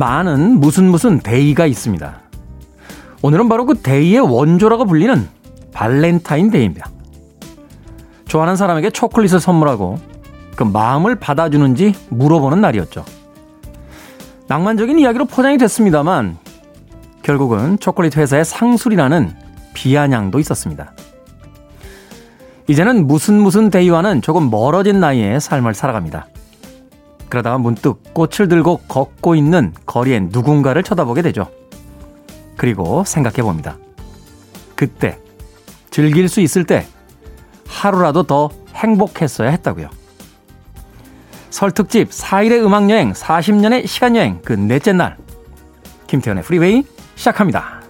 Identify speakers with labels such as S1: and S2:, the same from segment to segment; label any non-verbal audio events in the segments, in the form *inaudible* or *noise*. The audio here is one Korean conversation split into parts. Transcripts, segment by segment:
S1: 참 많은 무슨 무슨 day가 있습니다. 오늘은 바로 그 day의 원조라고 불리는 발렌타인 데이입니다. 좋아하는 사람에게 초콜릿을 선물하고 그 마음을 받아주는지 물어보는 날이었죠. 낭만적인 이야기로 포장이 됐습니다만 결국은 초콜릿 회사의 상술이라는 비아냥도 있었습니다. 이제는 무슨 무슨 day와는 조금 멀어진 나이에 삶을 살아갑니다. 그러다가 문득 꽃을 들고 걷고 있는 거리의 누군가를 쳐다보게 되죠. 그리고 생각해 봅니다. 그때, 즐길 수 있을 때, 하루라도 더 행복했어야 했다고요. 설특집 4일의 음악여행, 40년의 시간여행, 그 넷째 날. 김태현의 프리웨이 시작합니다.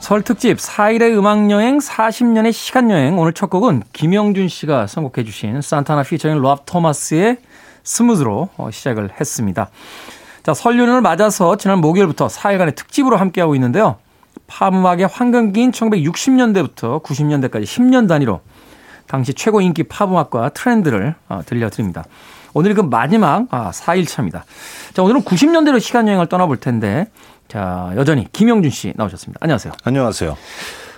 S1: 설특집 4일의 음악여행, 40년의 시간여행. 오늘 첫 곡은 김영준 씨가 선곡해 주신 Santana featuring Rob Thomas의 스무즈로 어, 시작을 했습니다. 자, 설 연휴를 맞아서 지난 목요일부터 4일간의 특집으로 함께하고 있는데요. 팝음악의 황금기인 1960년대부터 90년대까지 10년 단위로 당시 최고 인기 팝음악과 트렌드를 어, 들려드립니다. 오늘이 그 마지막 아, 4일차입니다. 자, 오늘은 90년대로 시간여행을 떠나볼 텐데 자, 여전히 김영준 씨 나오셨습니다. 안녕하세요.
S2: 안녕하세요.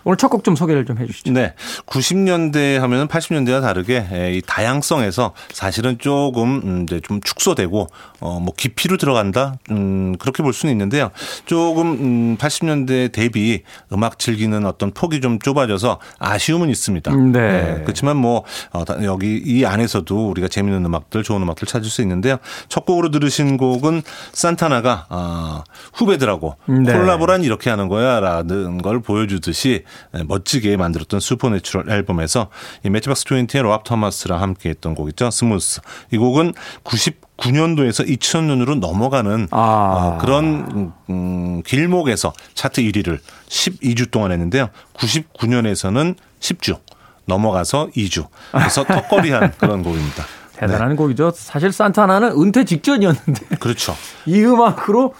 S1: 오늘 첫 곡 좀 소개를 좀 해주시죠.
S2: 네. 90년대 하면은 80년대와 다르게 이 다양성에서 사실은 조금 음, 이제 좀 축소되고 어뭐 깊이로 들어간다. 음 그렇게 볼 수는 있는데요. 조금 음 80년대 대비 음악 즐기는 어떤 폭이 좀 좁아져서 아쉬움은 있습니다.
S1: 네.
S2: 네. 그렇지만 뭐 어, 여기 이 안에서도 우리가 재밌는 음악들, 좋은 음악들 찾을 수 있는데요. 첫 곡으로 들으신 곡은 산타나가 어, 후배들하고
S1: 네.
S2: 콜라보란 이렇게 하는 거야라는 걸 보여주듯이 멋지게 만들었던 Supernatural 앨범에서 이 Matchbox 20의 롭 토마스랑 함께 했던 곡 있죠. Smooth. 이 곡은 99년도에서 2000년으로 넘어가는
S1: 아.
S2: 어, 그런 음, 길목에서 차트 1위를 12주 동안 했는데요. 99년에서는 10주 넘어가서 2주. 그래서 *laughs* 턱걸이한 그런 곡입니다.
S1: 대단한 네. 곡이죠. 사실 산타나는 은퇴 직전이었는데
S2: 그렇죠. *laughs*
S1: 이 음악으로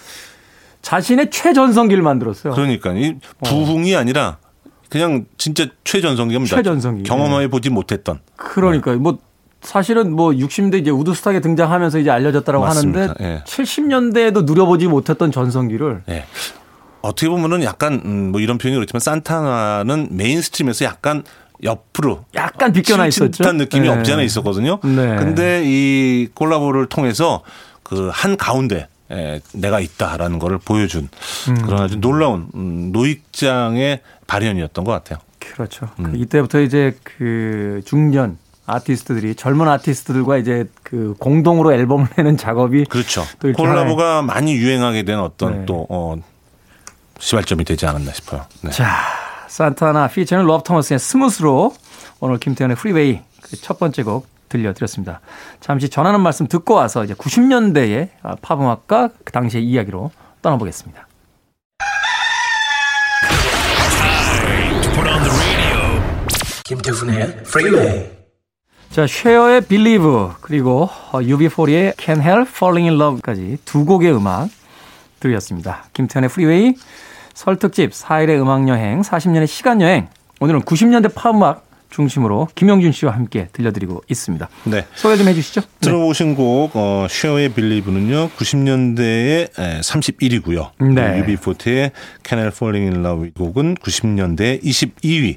S1: 자신의 최전성기를 만들었어요.
S2: 그러니까 이 부흥이 아니라 그냥 진짜 최전성기입니다.
S1: 최전성기.
S2: 경험해 보지 못했던.
S1: 그러니까 네. 뭐 사실은 뭐 60대 이제 우드스탁에 등장하면서 이제 알려졌다고
S2: 맞습니다.
S1: 하는데
S2: 예.
S1: 70년대에도 누려보지 못했던 전성기를
S2: 예. 어떻게 보면은 약간 음, 뭐 이런 표현이 그렇지만 산타나는 mainstream에서 약간 옆으로
S1: 약간 비껴나 있었죠.
S2: 듯한 느낌이
S1: 네.
S2: 없지 않아 있었거든요.
S1: 네.
S2: 근데 이 콜라보를 통해서 그 한 가운데 에, 내가 있다라는 거를 보여준
S1: 음.
S2: 그런 아주 놀라운 음, 노익장의 발현이었던 것 같아요.
S1: 그렇죠.
S2: 음.
S1: 그 이때부터 이제 그 중년 아티스트들이 젊은 아티스트들과 이제 그 공동으로 앨범을 *laughs* 내는 작업이
S2: 그렇죠.
S1: 또
S2: 콜라보가 많이 유행하게 된 어떤
S1: 네.
S2: 또 어, 시발점이 되지 않았나 싶어요. 네.
S1: 자, 산타나 피처는 러브 토머스의 Smooth로 오늘 김태훈의 프리웨이 그 첫 번째 곡 들려드렸습니다. 잠시 전하는 말씀 듣고 와서 이제 90년대의 팝음악과 그 당시의 이야기로 떠나보겠습니다.
S3: 김태훈의 프리웨이
S1: 자, 쉐어의 Believe 그리고 어, UB40의 Can't Help Falling in Love까지 두 곡의 음악 들으셨습니다. 김태훈의 프리웨이 설특집 4일의 음악여행 40년의 시간여행 오늘은 90년대 팝음악 중심으로 김영준 씨와 함께 들려드리고 있습니다.
S2: 네.
S1: 소개 좀 해주시죠. 네.
S2: 들어보신 곡 어, 쉐어의 빌리브는요 90년대에 31위고요.
S1: 네.
S2: UB40의 Can I Falling in Love 이 곡은 90년대 22위.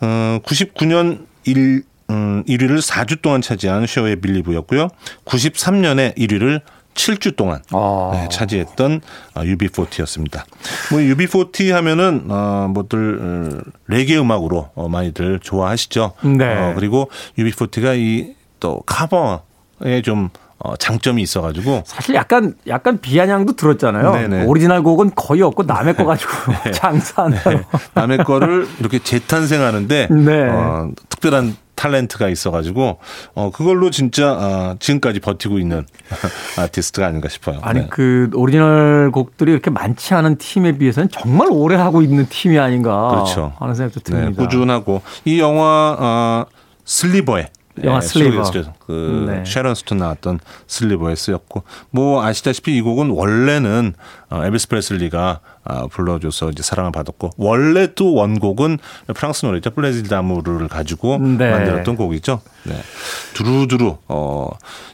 S2: 어, 99년 1 음, 1위를 4주 동안 차지한 쉐어의 빌리브였고요. 93년에 1위를 7주 동안
S1: 아.
S2: 네, 차지했던 어, UB40였습니다. 뭐 UB40 하면은 어 뭐들 어, 레게 음악으로 어, 많이들 좋아하시죠.
S1: 네.
S2: 어, 그리고 UB40가 이 또 커버에 좀 어, 장점이 있어가지고
S1: 사실 약간 약간 비아냥도 들었잖아요.
S2: 네네.
S1: 오리지널 곡은 거의 없고 남의 거 가지고 *laughs* 장사하는.
S2: 네, 남의 거를 *laughs* 이렇게 재탄생하는데
S1: 네.
S2: 어, 특별한 탤런트가 있어가지고 어, 그걸로 진짜 어, 지금까지 버티고 있는 *laughs* 아티스트가 아닌가 싶어요.
S1: 아니
S2: 네.
S1: 그 오리지널 곡들이 이렇게 많지 않은 팀에 비해서는 정말 오래 하고 있는 팀이 아닌가
S2: 그렇죠.
S1: 하는 생각도
S2: 네,
S1: 듭니다.
S2: 꾸준하고 이 영화 어, Sliver에
S1: 영화
S2: 네, Sliver. 그
S1: 네.
S2: 샤론 스톤 나왔던 Sliver에 쓰였고 뭐 아시다시피 이 곡은 원래는 어, 엘비스 프레슬리가 아, 불러줘서 이제 사랑을 받았고 원래 또 원곡은 프랑스 노래죠 Plaisir d'amour를 가지고
S1: 네.
S2: 만들었던 곡이죠. 네. 두루두루 어,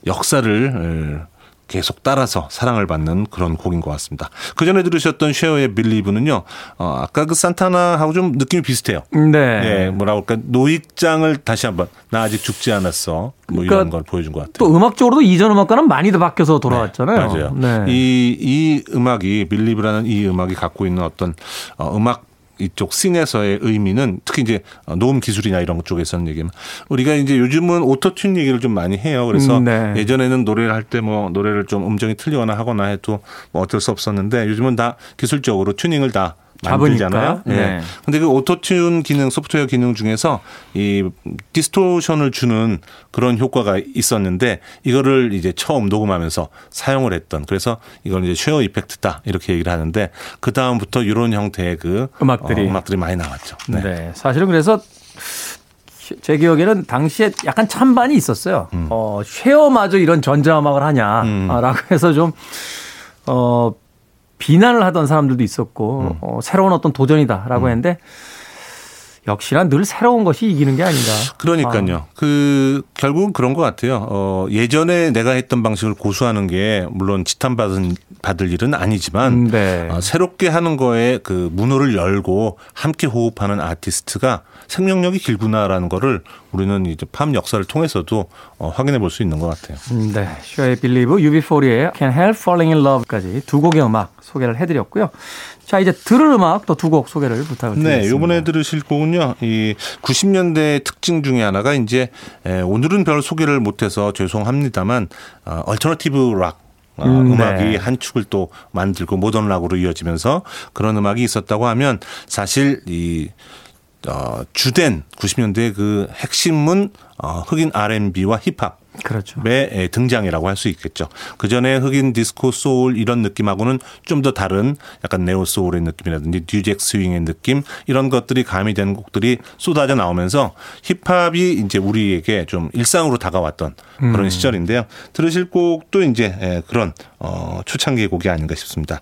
S2: 역사를 계속 따라서 사랑을 받는 그런 곡인 것 같습니다. 그 전에 들으셨던 쉐어의 Believe는요, 어, 아까 그 산타나하고 좀 느낌이 비슷해요.
S1: 네.
S2: 예, 뭐라 그럴까 노익장을 다시 한번 나 아직 죽지 않았어. 뭐
S1: 그러니까
S2: 이런 걸 보여준 것 같아요.
S1: 또 음악적으로도 이전 음악과는 많이 더 바뀌어서 돌아왔잖아요.
S2: 맞아요.
S1: 네.
S2: 이, 이 음악이 Believe라는 이 음악이 갖고 있는 어떤 어, 음악 이쪽 scene에서의 의미는 특히 이제 녹음 기술이나 이런 쪽에서는 얘기하면 우리가 이제 요즘은 Auto-Tune 얘기를 좀 많이 해요. 그래서
S1: 음, 네.
S2: 예전에는 노래를 할 때 뭐 노래를 좀 음정이 틀리거나 하거나 해도 뭐 어쩔 수 없었는데 요즘은 다 기술적으로 튜닝을 다 만들잖아요.
S1: 네.
S2: 예. 근데 그 Auto-Tune 기능, 소프트웨어 기능 중에서 이 distortion을 주는 그런 효과가 있었는데 이거를 이제 처음 녹음하면서 사용을 했던 그래서 이걸 이제 쉐어 effect다 이렇게 얘기를 하는데 그 다음부터 이런 형태의 그
S1: 음악들이.
S2: 어, 음악들이 많이 나왔죠. 네.
S1: 네. 사실은 그래서 제 기억에는 당시에 약간 찬반이 있었어요.
S2: 음.
S1: 어, 쉐어마저 이런 전자음악을 하냐라고 해서 좀, 어, 비난을 하던 사람들도 있었고,
S2: 음.
S1: 어, 새로운 어떤 도전이다라고 했는데, 역시나 늘 새로운 것이 이기는 게 아닌가.
S2: 그러니까요. 그 결국은 그런 것 같아요. 어, 예전에 내가 했던 방식을 고수하는 게 물론 지탄받은 받을 일은 아니지만
S1: 음, 네.
S2: 어, 새롭게 하는 거에 그 문호를 열고 함께 호흡하는 아티스트가 생명력이 길구나라는 거를 우리는 이제 팝 역사를 통해서도 어, 확인해 볼 수 있는 것 같아요.
S1: 음, 네. 쉐어의 Believe, UB40의 Can't Help Falling in Love까지 두 곡의 음악 소개를 해드렸고요. 자, 이제 들을 음악 또 두 곡 소개를 부탁을 드리겠습니다.
S2: 네, 요번에 들으실 곡은요. 이 90년대 특징 중에 하나가 이제 에, 오늘은 별 소개를 못해서 죄송합니다만 어, alternative rock 어,
S1: 음,
S2: 음악이
S1: 네.
S2: 한 축을 또 만들고 modern rock으로 이어지면서 그런 음악이 있었다고 하면 사실 이 어, 주된 90년대의 그 핵심은 어, 흑인 R&B와 힙합
S1: 그렇죠.
S2: 의 등장이라고 할 수 있겠죠. 그 전에 흑인 디스코 소울 이런 느낌하고는 좀 더 다른 약간 neo soul의 느낌이라든지 new jack swing의 느낌 이런 것들이 가미된 곡들이 쏟아져 나오면서 힙합이 이제 우리에게 좀 일상으로 다가왔던 그런 시절인데요. 들으실 곡도 이제 예, 그런 어 초창기의 곡이 아닌가 싶습니다.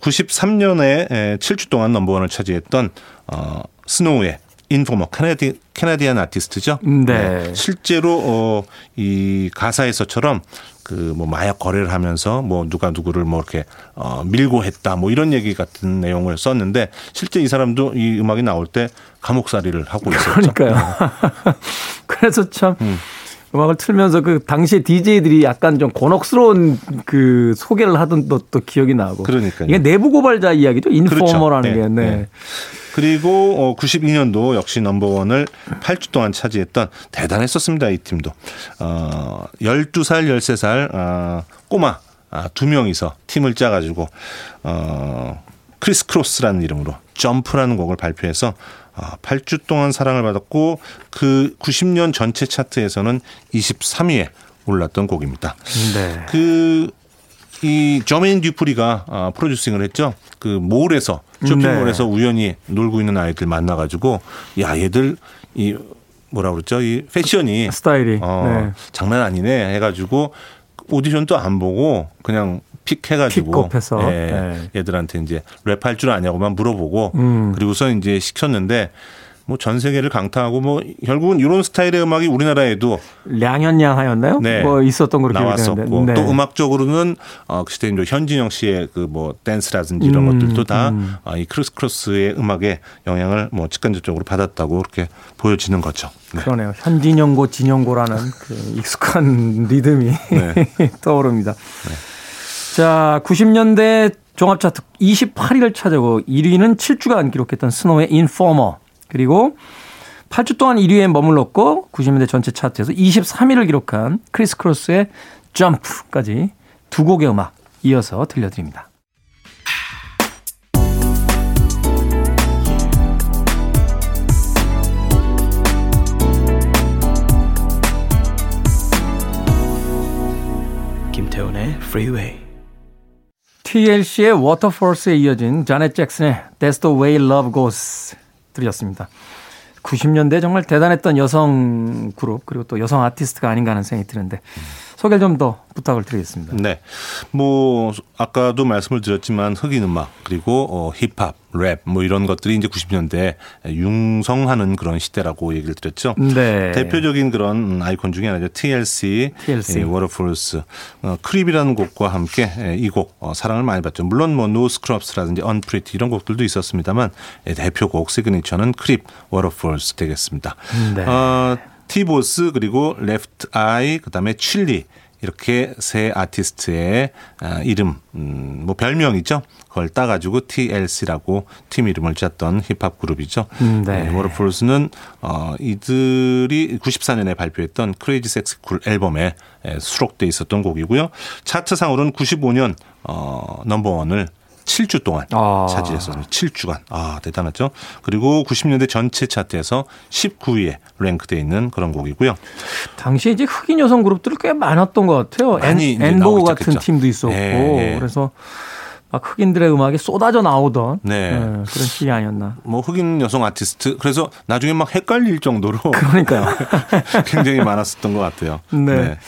S2: 93년에 7주 동안 number one을 차지했던 어 스노우의 Informer Canadi- Canadian 아티스트죠.
S1: 네.
S2: 실제로 어, 이 가사에서처럼 그 뭐 마약 거래를 하면서 뭐 누가 누구를 뭐 이렇게 어, 밀고 했다 뭐 이런 얘기 같은 내용을 썼는데 실제 이 사람도 이 음악이 나올 때 감옥살이를 하고 있었죠.
S1: 그러니까요. *laughs* 그래서 참 음악을 틀면서 그 당시에 DJ들이 약간 좀 곤혹스러운 그 소개를 하던 것도 기억이 나고.
S2: 그러니까요.
S1: 이게 내부 고발자 이야기죠. Informer라는
S2: 그렇죠.
S1: 게. 네.
S2: 네. 그리고 92년도 역시 number one을 8주 동안 차지했던 대단했었습니다. 이 팀도. 어, 12살, 13살 어, 꼬마 아, 두 명이서 팀을 짜가지고 어, 크리스 크로스라는 이름으로 Jump라는 곡을 발표해서 어, 8주 동안 사랑을 받았고 그 90년 전체 차트에서는 23위에 올랐던 곡입니다.
S1: 네.
S2: 그 이 저메인 듀프리가 아, 프로듀싱을 했죠. 그 몰에서 쇼핑몰에서 네. 우연히 놀고 있는 아이들 만나가지고 야 얘들 이 뭐라 그랬죠? 이 패션이
S1: 스타일이
S2: 어,
S1: 네.
S2: 장난 아니네 해가지고 오디션도 안 보고 그냥 픽해가지고
S1: 픽업해서
S2: 예,
S1: 네.
S2: 얘들한테 이제 랩할 줄 아냐고만 물어보고
S1: 음.
S2: 그리고서 이제 시켰는데 뭐 전 세계를 강타하고 뭐 결국은 이런 스타일의 음악이 우리나라에도
S1: 량현량하였나요?
S2: 네.
S1: 뭐 있었던 걸로
S2: 나왔었고.
S1: 네.
S2: 또 음악적으로는 어 그때 현진영 씨의 그 뭐 댄스라든지 이런
S1: 음,
S2: 것들도 다이
S1: 음.
S2: 어, 크로스 크로스의 음악에 영향을 뭐 직간접적으로 받았다고 그렇게 보여지는 거죠. 네.
S1: 그러네요. 현진영 Go 진영 Go라는 *laughs* 그 익숙한 리듬이
S2: 네. *laughs*
S1: 떠오릅니다. 자, 90년대 종합 차트 28위를 차지하고 1위는 7주간 기록했던 스노우의 Informer 그리고 8주 동안 1위에 머물렀고 90년대 전체 차트에서 23위를 기록한 크리스 크로스의 점프까지 두 곡의 음악 이어서 들려드립니다.
S3: 김태훈의 Freeway.
S1: TLC의 워터폴스에 이어진 자넷 잭슨의 That's the way love goes 들으셨습니다. 90년대 정말 대단했던 여성 그룹 그리고 또 여성 아티스트가 아닌가 하는 생각이 드는데 소개 좀더 부탁을 드리겠습니다.
S2: 네. 뭐 아까도 말씀을 드렸지만 흑인 음악 그리고 어 힙합, 랩 뭐 이런 것들이 이제 90년대에 융성하는 그런 시대라고 얘기를 드렸죠.
S1: 네.
S2: 대표적인 그런 아이콘 중에 하나죠. TLC,
S1: TLC.
S2: 예, Waterfalls, 어, Creep이라는 곡과 함께 예, 이곡 어, 사랑을 많이 받죠. 물론 뭐 No Scrubs라든지 Unpretty 이런 곡들도 있었습니다만 예, 대표곡 시그니처는 Creep, Waterfalls 되겠습니다.
S1: 네.
S2: 어, 티보스 그리고 레프트 아이 그다음에 칠리 이렇게 세 아티스트의 아, 이름 음, 뭐 별명이죠. 그걸 따가지고 TLC라고 팀 이름을 짰던 힙합 그룹이죠.
S1: 음, 네.
S2: Waterfalls는 어 이들이 94년에 발표했던 CrazySexyCool 앨범에 에, 수록돼 있었던 곡이고요. 차트상으로는 95년 어 넘버원을 7주 동안
S1: 아.
S2: 차지했었습니다. 7주간. 아, 대단하죠. 그리고 90년대 전체 차트에서 19위에 랭크돼 있는 그런 곡이고요.
S1: 당시에 이제 흑인 여성 그룹들이 꽤 많았던 것 같아요. 엔, 엔보 같은. 팀도 있었고
S2: 예, 예.
S1: 그래서 막 흑인들의 음악이 쏟아져 나오던
S2: 네.
S1: 예, 그런 시기 아니었나.
S2: 뭐 흑인 여성 아티스트 그래서 나중에 막 헷갈릴 정도로
S1: 그러니까요. *laughs*
S2: 굉장히 많았었던 것 같아요.
S1: 네.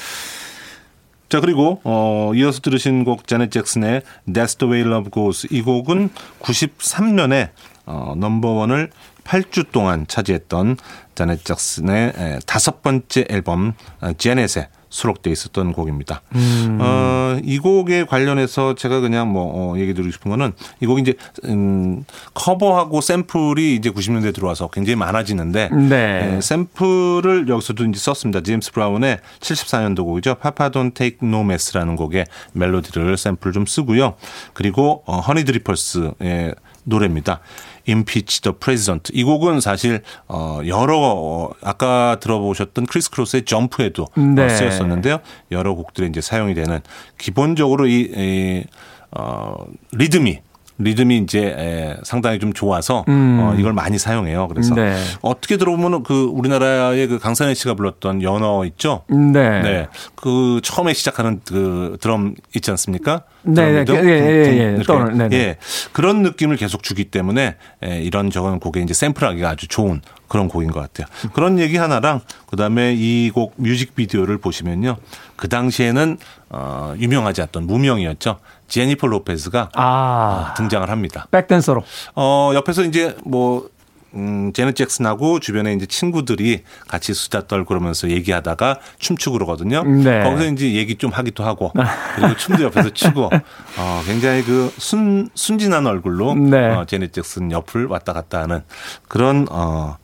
S2: 자 그리고 어 이어서 들으신 곡 자넷 잭슨의 That's the Way Love Goes. 이 곡은 93년에 어 넘버원을 8주 동안 차지했던 자넷 잭슨의 에, 다섯 번째 앨범 어, 제넷에 수록돼 있었던 곡입니다.
S1: 음.
S2: 어, 이 곡에 관련해서 제가 그냥 뭐 어, 얘기 드리고 싶은 거는 이 곡이 이제 음, 커버하고 샘플이 이제 90년대 들어와서 굉장히 많아지는데
S1: 네.
S2: 예, 샘플을 여기서도 이제 썼습니다. 제임스 브라운의 74년도 곡이죠. Papa Don't Take No Mess라는 곡의 멜로디를 샘플 좀 쓰고요. 그리고 어, 허니 드리퍼스의 노래입니다. Impeach the President. 이 곡은 사실 어 여러 어, 아까 들어보셨던 크리스 크로스의 Jump에도
S1: 네.
S2: 어, 쓰였었는데요. 여러 곡들이 이제 사용이 되는 기본적으로 이, 이 어, 리듬이 리듬이 이제 에, 상당히 좀 좋아서
S1: 음.
S2: 어, 이걸 많이 사용해요. 그래서
S1: 네.
S2: 어떻게 들어보면 그 우리나라의 그 강산에 씨가 불렀던 연어 있죠.
S1: 네.
S2: 네. 그 처음에 시작하는 그 드럼 있지 않습니까?
S1: 네, 네. 예, 예, 예, 예.
S2: 이렇게.
S1: 떠오르- 네, 네.
S2: 예. 그런 느낌을 계속 주기 때문에 예, 이런 저건 곡에 이제 샘플하기가 아주 좋은 그런 곡인 것 같아요. 그런 얘기 하나랑 그 다음에 이 곡 뮤직비디오를 보시면요. 그 당시에는 어, 유명하지 않던 무명이었죠. 제니퍼 로페즈가
S1: 아,
S2: 등장을 합니다.
S1: 백댄서로.
S2: 어, 옆에서 이제 뭐, 음, 제넷 잭슨하고 주변에 이제 친구들이 같이 수다 떨고 그러면서 얘기하다가 춤추고 그러거든요.
S1: 네.
S2: 거기서 이제 얘기 좀 하기도 하고 그리고 춤도 옆에서 추고 *laughs* 어, 굉장히 그 순, 순진한 얼굴로
S1: 네.
S2: 어, 제넷 잭슨 옆을 왔다 갔다 하는 그런 어,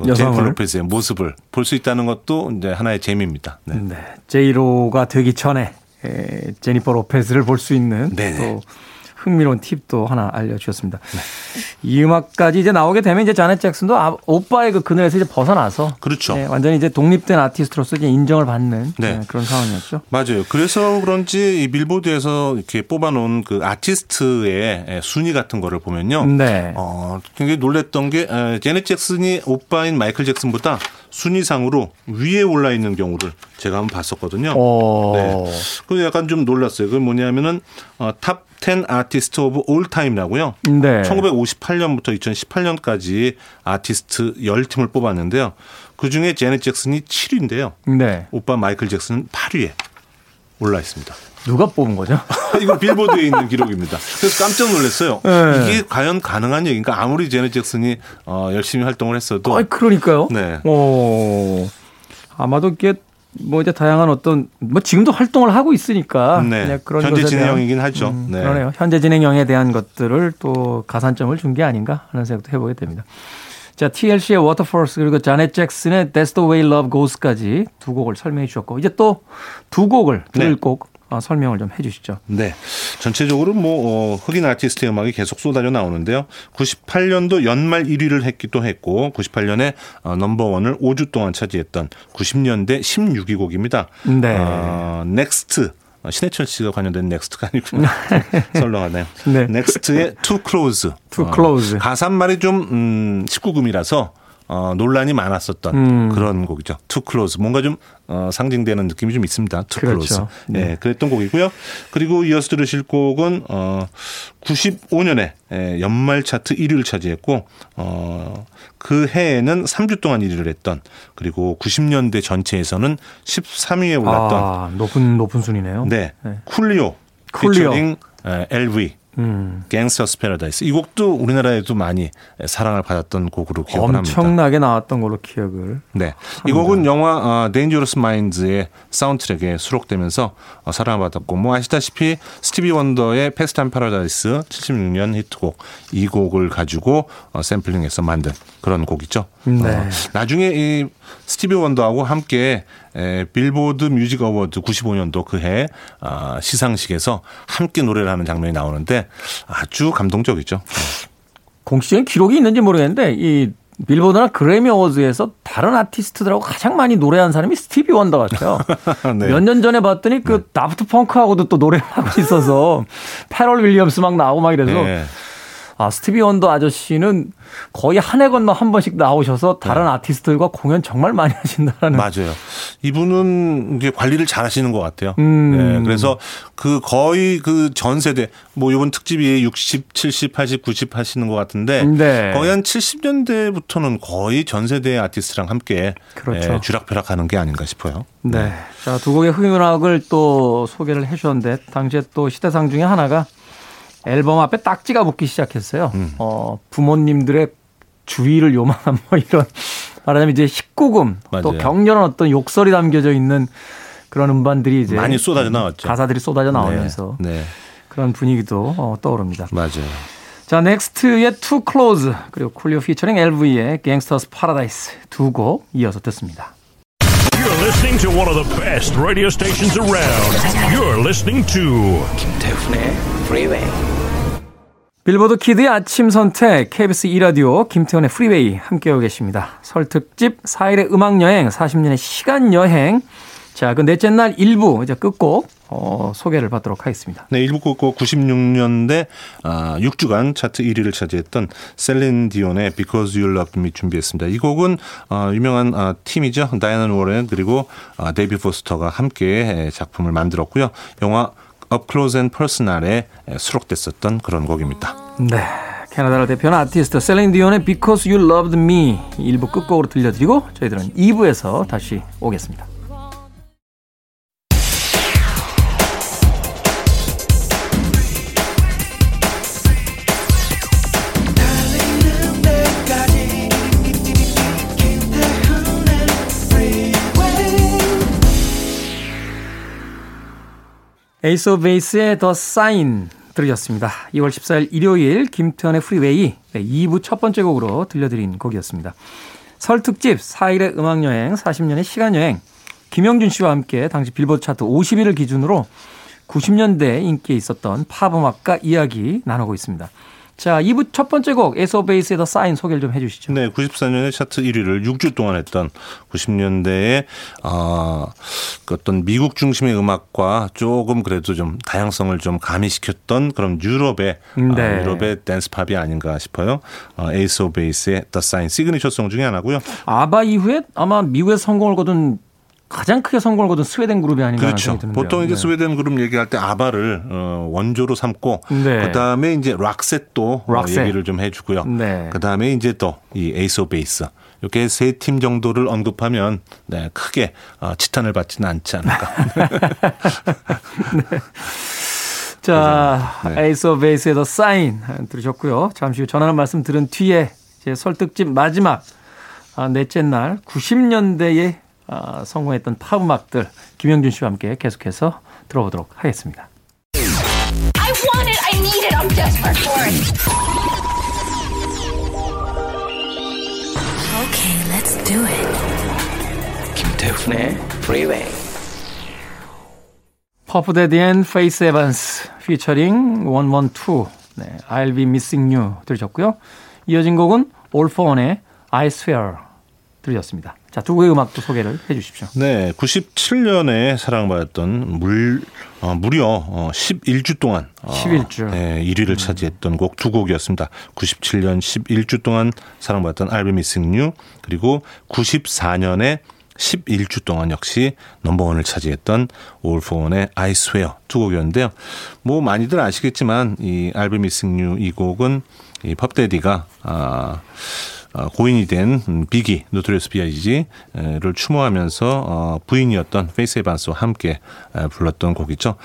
S1: 여성을.
S2: 제니퍼 로페즈의 모습을 볼 수 있다는 것도 이제 하나의 재미입니다. 네.
S1: 네. 제이로가 되기 전에 에, 제니퍼 로페즈를 볼 수 있는
S2: 네네.
S1: 또 흥미로운 팁도 하나 알려주셨습니다.
S2: 네.
S1: 이 음악까지 이제 나오게 되면 이제 자넷 잭슨도 아, 오빠의 그 그늘에서 이제 벗어나서
S2: 그렇죠.
S1: 네, 완전히 이제 독립된 아티스트로서 이제 인정을 받는
S2: 네.
S1: 네, 그런 상황이었죠.
S2: 맞아요. 그래서 그런지 이 빌보드에서 이렇게 뽑아놓은 그 아티스트의 순위 같은 거를 보면요.
S1: 네.
S2: 어, 굉장히 놀랬던 게 에, 제넷 잭슨이 오빠인 마이클 잭슨보다 순위상으로 위에 올라 있는 경우를 제가 한번 봤었거든요.
S1: 오.
S2: 네. 그래서 약간 좀 놀랐어요. 그게 뭐냐면은 어, Top 10 Artist of All Time이라고요.
S1: 네.
S2: 1958년부터 2018년까지 아티스트 10팀을 뽑았는데요. 그중에 제넷 잭슨이 7위인데요.
S1: 네.
S2: 오빠 마이클 잭슨은 8위에 올라 있습니다.
S1: 누가 뽑은 거죠? *laughs*
S2: 이거 빌보드에 있는 기록입니다. 그래서 깜짝 놀랐어요.
S1: 네.
S2: 이게 과연 가능한 얘기인가? 아무리 제넷 잭슨이 어, 열심히 활동을 했어도
S1: 아, 그러니까요.
S2: 네.
S1: 오. 아마도 이게 뭐 이제 다양한 어떤 뭐 지금도 활동을 하고 있으니까
S2: 네.
S1: 그런
S2: 현재 진행형이긴 하죠.
S1: 음,
S2: 네.
S1: 그러네요. 현재 진행형에 대한 것들을 또 가산점을 준 게 아닌가 하는 생각도 해보게 됩니다. 자, TLC의 Waterfalls 그리고 자넷 잭슨의 That's the Way Love Goes까지 두 곡을 설명해 주셨고 이제 또 두 곡을 들을
S2: 네.
S1: 곡 어, 설명을 좀 해주시죠.
S2: 네. 전체적으로 뭐 어, 흑인 아티스트의 음악이 계속 쏟아져 나오는데요. 98년도 연말 1위를 했기도 했고 98년에 어, 넘버 원을 5주 동안 차지했던 90년대 16위 곡입니다.
S1: 네.
S2: 어, 넥스트 어, 신해철 씨가 관련된 넥스트가 아니군요. *laughs* *laughs* 썰렁하네요.
S1: 네.
S2: 넥스트의 Too Close.
S1: Too Close.
S2: 가사말이 좀 음, 19금이라서 어, 논란이 많았었던
S1: 음.
S2: 그런 곡이죠. Too Close. 뭔가 좀 어, 상징되는 느낌이 좀 있습니다. Close.
S1: 그렇죠.
S2: 네. 그랬던 곡이고요. 그리고 이어서 들으실 곡은 어, 95년에 예, 연말 차트 1위를 차지했고 어, 그 해에는 3주 동안 1위를 했던 그리고 90년대 전체에서는 13위에 올랐던
S1: 아, 높은 높은 순위네요.
S2: 네.
S1: 네.
S2: 쿨리오
S1: 쿨리오.
S2: 피처링 에, LV
S1: 음.
S2: Gangsta's Paradise 이 곡도 우리나라에도 많이 사랑을 받았던 곡으로 기억을 합니다.
S1: 엄청나게 나왔던 걸로 기억을.
S2: 네. 이 곡은 영화 어, Dangerous Minds의 사운드트랙에 수록되면서 어, 사랑을 받았고 뭐 아시다시피 스티비 원더의 Pastime Paradise 76년 히트곡 이 곡을 가지고 어, 샘플링해서 만든 그런 곡이죠.
S1: 네.
S2: 어, 나중에 이 스티비 원더하고 함께 에, 빌보드 뮤직 어워드 95년도 그해 아, 시상식에서 함께 노래를 하는 장면이 나오는데 아주 감동적이죠.
S1: 공식적인 기록이 있는지 모르겠는데 이 빌보드나 그래미 어워즈에서 다른 아티스트들하고 가장 많이 노래한 사람이 스티비 원더 같아요. *laughs*
S2: 네.
S1: 몇년 전에 봤더니 그 다프트 펑크하고도 또 노래를 하고 있어서 *laughs* 패럴 윌리엄스 막 나오고 막 이래서
S2: 네.
S1: 아 스티비 원더 아저씨는 거의 한 해 건너 한 번씩 나오셔서 다른 아티스트들과 공연 정말 많이 *laughs* 하신다라는
S2: 맞아요. 이분은 이게 관리를 잘 하시는 것 같아요.
S1: 음.
S2: 네, 그래서 그 거의 그 전 세대, 뭐 이번 특집이 60, 70, 80, 90 하시는 것 같은데
S1: 네.
S2: 거의 한 70년대부터는 거의 전 세대 아티스트랑 함께
S1: 그렇죠.
S2: 예, 쥐락펴락 하는 게 아닌가 싶어요.
S1: 네. 자, 두 곡의 흥운악을 또 소개를 해 주셨는데, 당시에 또 시대상 중에 하나가 앨범 앞에 딱지가 붙기 시작했어요.
S2: 음.
S1: 어, 부모님들의 주의를 요망한 뭐 이런, *laughs* 말하자면 이제 19금, 또
S2: 맞아요.
S1: 격렬한 어떤 욕설이 담겨져 있는 그런 음반들이 이제
S2: 많이 쏟아져 나왔죠.
S1: 가사들이 쏟아져 나오면서
S2: 네, 네,
S1: 그런 분위기도 어, 떠오릅니다.
S2: 맞아요.
S1: 자, 넥스트의 Too Close, 그리고 쿨리오 피처링 LV의 Gangsta's Paradise 두 곡 이어서 듣습니다.
S4: You're listening to one of the best radio stations around. You're listening to
S3: 김태훈의 Freeway.
S1: 빌보드 키드의 아침 선택 KBS 2 라디오 김태훈의 Freeway 함께하고 계십니다. 설 특집 4일의 음악 여행 40년의 시간 여행 자, 그 넷째 날 1부 이제 끝곡 어, 소개를 받도록 하겠습니다.
S2: 네, 1부 끝곡 96년에 아, 6주간 차트 1위를 차지했던 셀린 디온의 Because You Loved Me 준비했습니다. 이 곡은 어, 유명한 아, 팀이죠. 다이아나 워렌 그리고 아, 데이빗 포스터가 함께 작품을 만들었고요. 영화 Up Close and Personal에 수록됐었던 그런 곡입니다.
S1: 네. 캐나다를 대표하는 아티스트 셀린 디온의 Because You Loved Me 1부 끝곡으로 들려드리고 저희들은 2부에서 다시 오겠습니다. 에이스 오브 베이스의 The Sign 들으셨습니다. 2월 14일 일요일 김태훈의 프리웨이 네, 2부 첫 번째 곡으로 들려드린 곡이었습니다. 설 특집 4일의 음악여행 40년의 시간여행 김영준 씨와 함께 당시 빌보드 차트 50위를 기준으로 90년대에 인기에 있었던 팝 음악과 이야기 나누고 있습니다. 자, 2부 첫 번째 곡 에이스 오브 베이스의 The Sign 소개를 좀 해주시죠.
S2: 네, 94년에 차트 1위를 6주 동안 했던 90년대에 어, 그 어떤 미국 중심의 음악과 조금 그래도 좀 다양성을 좀 가미시켰던 그런 유럽의
S1: 네.
S2: 어, 유럽의 댄스 팝이 아닌가 싶어요. 어, 에이스 오브 베이스의 The Sign signature song 중에 하나고요.
S1: 아바 이후에 아마 미국에서 성공을 거둔 가장 크게 성공을 거둔 스웨덴 그룹이 아닌가
S2: 그렇죠.
S1: 생각이 드는데요.
S2: 보통 이제
S1: 네.
S2: 스웨덴 그룹 얘기할 때 아바를 어, 원조로 삼고
S1: 네.
S2: 그다음에 이제 락셋도 어,
S1: 락셋.
S2: 얘기를 좀 해주고요.
S1: 네.
S2: 그다음에 이제 또 이 에이스 오브 베이스 이렇게 세 팀 정도를 언급하면 네, 크게 어, 지탄을 받지는 않지 않을까. *laughs*
S1: 자,
S2: 네.
S1: 에이스 오브 베이스의 The Sign 들으셨고요. 잠시 후 전하는 말씀 들은 뒤에 네 설 특집 마지막 아, 넷째 날 90년대에 아, 성공했던 팝 음악들 김영준 씨와 함께 계속해서 들어보도록 하겠습니다.
S5: I want it. I need it. I'm desperate for it.
S6: Okay, let's do it.
S3: 김태훈의 Freeway.
S1: Puff Daddy and Faith Evans featuring 112 네, I'll be missing you 들으셨고요. 이어진 곡은 All for One의 I swear 들으셨습니다. 자, 두 곡의 음악도 소개를 해 주십시오.
S2: 네, 97년에 사랑받았던 물 어, 무려 어, 11주 동안 어,
S1: 11주.
S2: 네, 1위를 차지했던 곡 두 곡이었습니다. 97년 11주 동안 사랑받았던 Missing You 그리고 94년에 11주 동안 역시 넘버원을 차지했던 I Swear 두 곡이었는데요. 뭐 많이들 아시겠지만 이 Missing You 이 곡은 이 Puff Daddy가 아 어, 고인이 된 음, 비기 Notorious B.I.G.를 추모하면서 어, 부인이었던 페이스 에반스와 함께 에, 불렀던 곡이죠.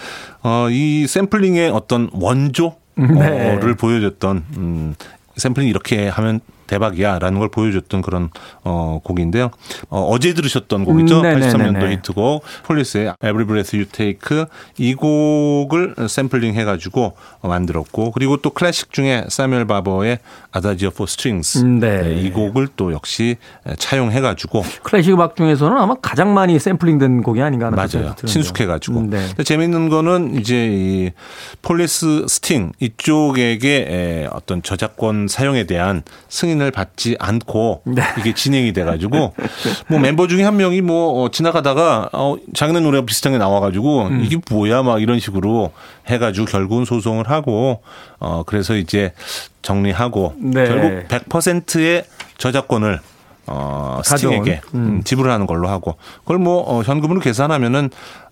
S2: 어, 이 샘플링의 어떤 원조를
S1: 네.
S2: 보여줬던 음, 샘플링 이렇게 하면 대박이야라는 걸 보여줬던 그런 어 곡인데요. 어, 제 들으셨던 곡이죠.
S1: 음, 네네네네.
S2: 83년도 히트곡 폴리스의 Every Breath You Take 이 곡을 샘플링 해가지고 어, 만들었고 그리고 또 클래식 중에 사뮤엘 바버의 Adagio for Strings
S1: 음, 네.
S2: 이 곡을 또 역시 차용해가지고
S1: 클래식 음악 중에서는 아마 가장 많이 샘플링된 곡이 아닌가 하는
S2: 맞아요. 친숙해가지고.
S1: 음, 네.
S2: 근데 재밌는 거는 이제 이 폴리스 스팅 이쪽에게 에, 어떤 저작권 사용에 대한 승인 을 받지 않고
S1: 네.
S2: 이게 진행이 돼가지고 뭐 멤버 중에 한 명이 뭐 어, 지나가다가 어, 자기네 노래가 비슷한 게 나와가지고
S1: 음.
S2: 이게 뭐야 막 이런 식으로 해가지고 결국은 소송을 하고 어 그래서 이제 정리하고
S1: 네.
S2: 결국 100%의 저작권을 어. 스팅에게 음, 지불하는 걸로 하고 그걸 뭐 어, 현금으로 계산하면은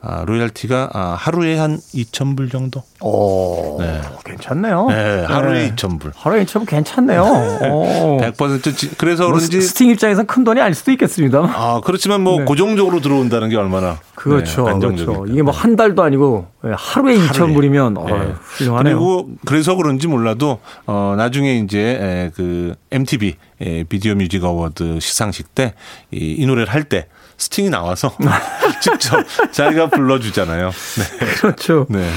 S2: 아, 로열티가 아, 하루에 한 2,000불 정도.
S1: 오,
S2: 네.
S1: 괜찮네요.
S2: 네, 하루에
S1: 네.
S2: 2,000불.
S1: 하루에 2,000불 괜찮네요. 오.
S2: 100% 지, 그래서
S1: 뭐
S2: 그런지
S1: 스팅 입장에서 큰 돈이 아닐 수도 있겠습니다.
S2: 아, 그렇지만 뭐
S1: 네.
S2: 고정적으로 들어온다는 게 얼마나
S1: 그렇죠.
S2: 네, 안정적이니까.
S1: 그렇죠. 이게 뭐 한 달도 아니고 하루에 2,000불이면 어,
S2: 네.
S1: 훌륭하네요.
S2: 그리고 그래서 그런지 몰라도 어 나중에 이제 에, 그 MTV 에, Video Music Award 시상식 때 이 노래를 할 때 스팅이 나와서 *laughs* 직접 자기가 불러주잖아요. 네.
S1: 그렇죠.
S2: 네.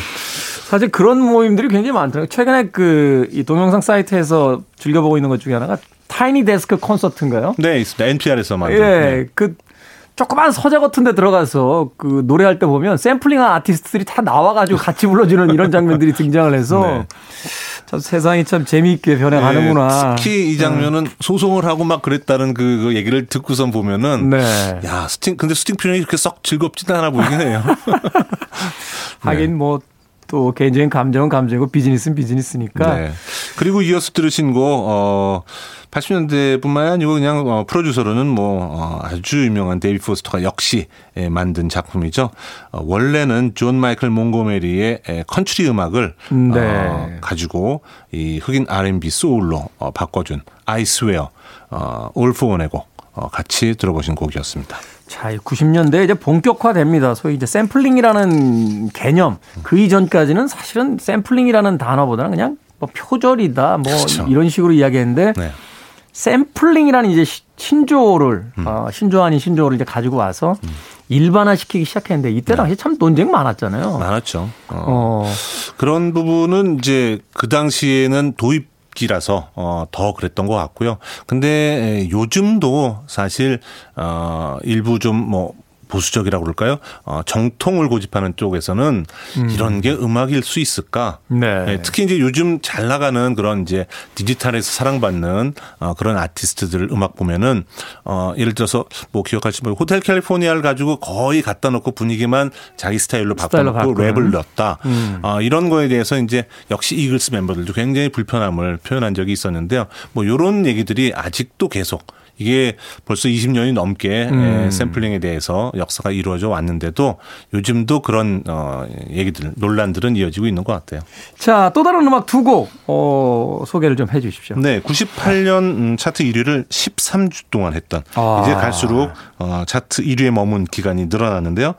S1: 사실 그런 모임들이 굉장히 많더라고요. 최근에 그 이 동영상 사이트에서 즐겨보고 있는 것 중에 하나가 타이니 데스크 콘서트인가요?
S2: 네, 있습니다. NPR에서 만든.
S1: 예,
S2: 네.
S1: 그 조그만 서재 같은 데 들어가서 그 노래할 때 보면 샘플링한 아티스트들이 다 나와가지고 같이 불러주는 이런 장면들이 등장을 해서
S2: 네.
S1: 참 세상이 참 재미있게 변해가는구나.
S2: 네, 특히 이 장면은 소송을 하고 막 그랬다는 그, 그 얘기를 듣고선 보면은
S1: 네.
S2: 야 스팅 근데 스팅 표현이 그렇게 썩 즐겁지는 않아 보이긴 해요. *laughs*
S1: 하긴 뭐 또 개인적인 감정은 감정이고 비즈니스는 비즈니스니까.
S2: 네. 그리고 이어서 들으신 곡, 어, 80년대뿐만 아니고 그냥 어, 프로듀서로는 뭐 어, 아주 유명한 데이빗 포스터가 역시 예, 만든 작품이죠. 어, 원래는 존 마이클 몽고메리의 예, 컨트리 음악을
S1: 네.
S2: 어, 가지고 이 흑인 R&B 소울로 어, 바꿔준 Swear, 어, One의 곡 어, 같이 들어보신 곡이었습니다.
S1: 자, 90년대 이제 본격화됩니다. 소위 이제 샘플링이라는 개념. 그 이전까지는 사실은 샘플링이라는 단어보다는 그냥 뭐 표절이다, 뭐
S2: 그렇죠.
S1: 이런 식으로 이야기했는데
S2: 네.
S1: 샘플링이라는 이제 시- 신조어를 어, 신조 아닌 신조어를 이제 가지고 와서 일반화시키기 시작했는데 이때 당시 참 논쟁 많았잖아요.
S2: 많았죠. 어.
S1: 어,
S2: 그런 부분은 이제 그 당시에는 도입 기라서 어, 더 그랬던 것 같고요. 근데 에, 요즘도 사실 어, 일부 좀뭐 보수적이라고 그럴까요? 어, 정통을 고집하는 쪽에서는 이런 게 음악일 수 있을까?
S1: 네.
S2: 예, 특히 이제 요즘 잘 나가는 그런 이제 디지털에서 사랑받는 어, 그런 아티스트들 음악 보면은 어, 예를 들어서 뭐 기억하시면 모르 호텔 캘리포니아를 가지고 거의 갖다 놓고 분위기만 자기 스타일로 바꿔놓고. 랩을 넣었다. 어, 이런 거에 대해서 이제 역시 이글스 멤버들도 굉장히 불편함을 표현한 적이 있었는데요. 뭐 이런 얘기들이 아직도 계속 이게 벌써 20년이 넘게 에, 샘플링에 대해서 역사가 이루어져 왔는데도 요즘도 그런 어, 얘기들 논란들은 이어지고 있는 것 같아요.
S1: 자, 또 다른 음악 두 곡, 어, 소개를 좀 해 주십시오.
S2: 네, 98년 음, 차트 1위를 13주 동안 했던
S1: 아.
S2: 이제 갈수록 어, 차트 1위에 머문 기간이 늘어나는데요.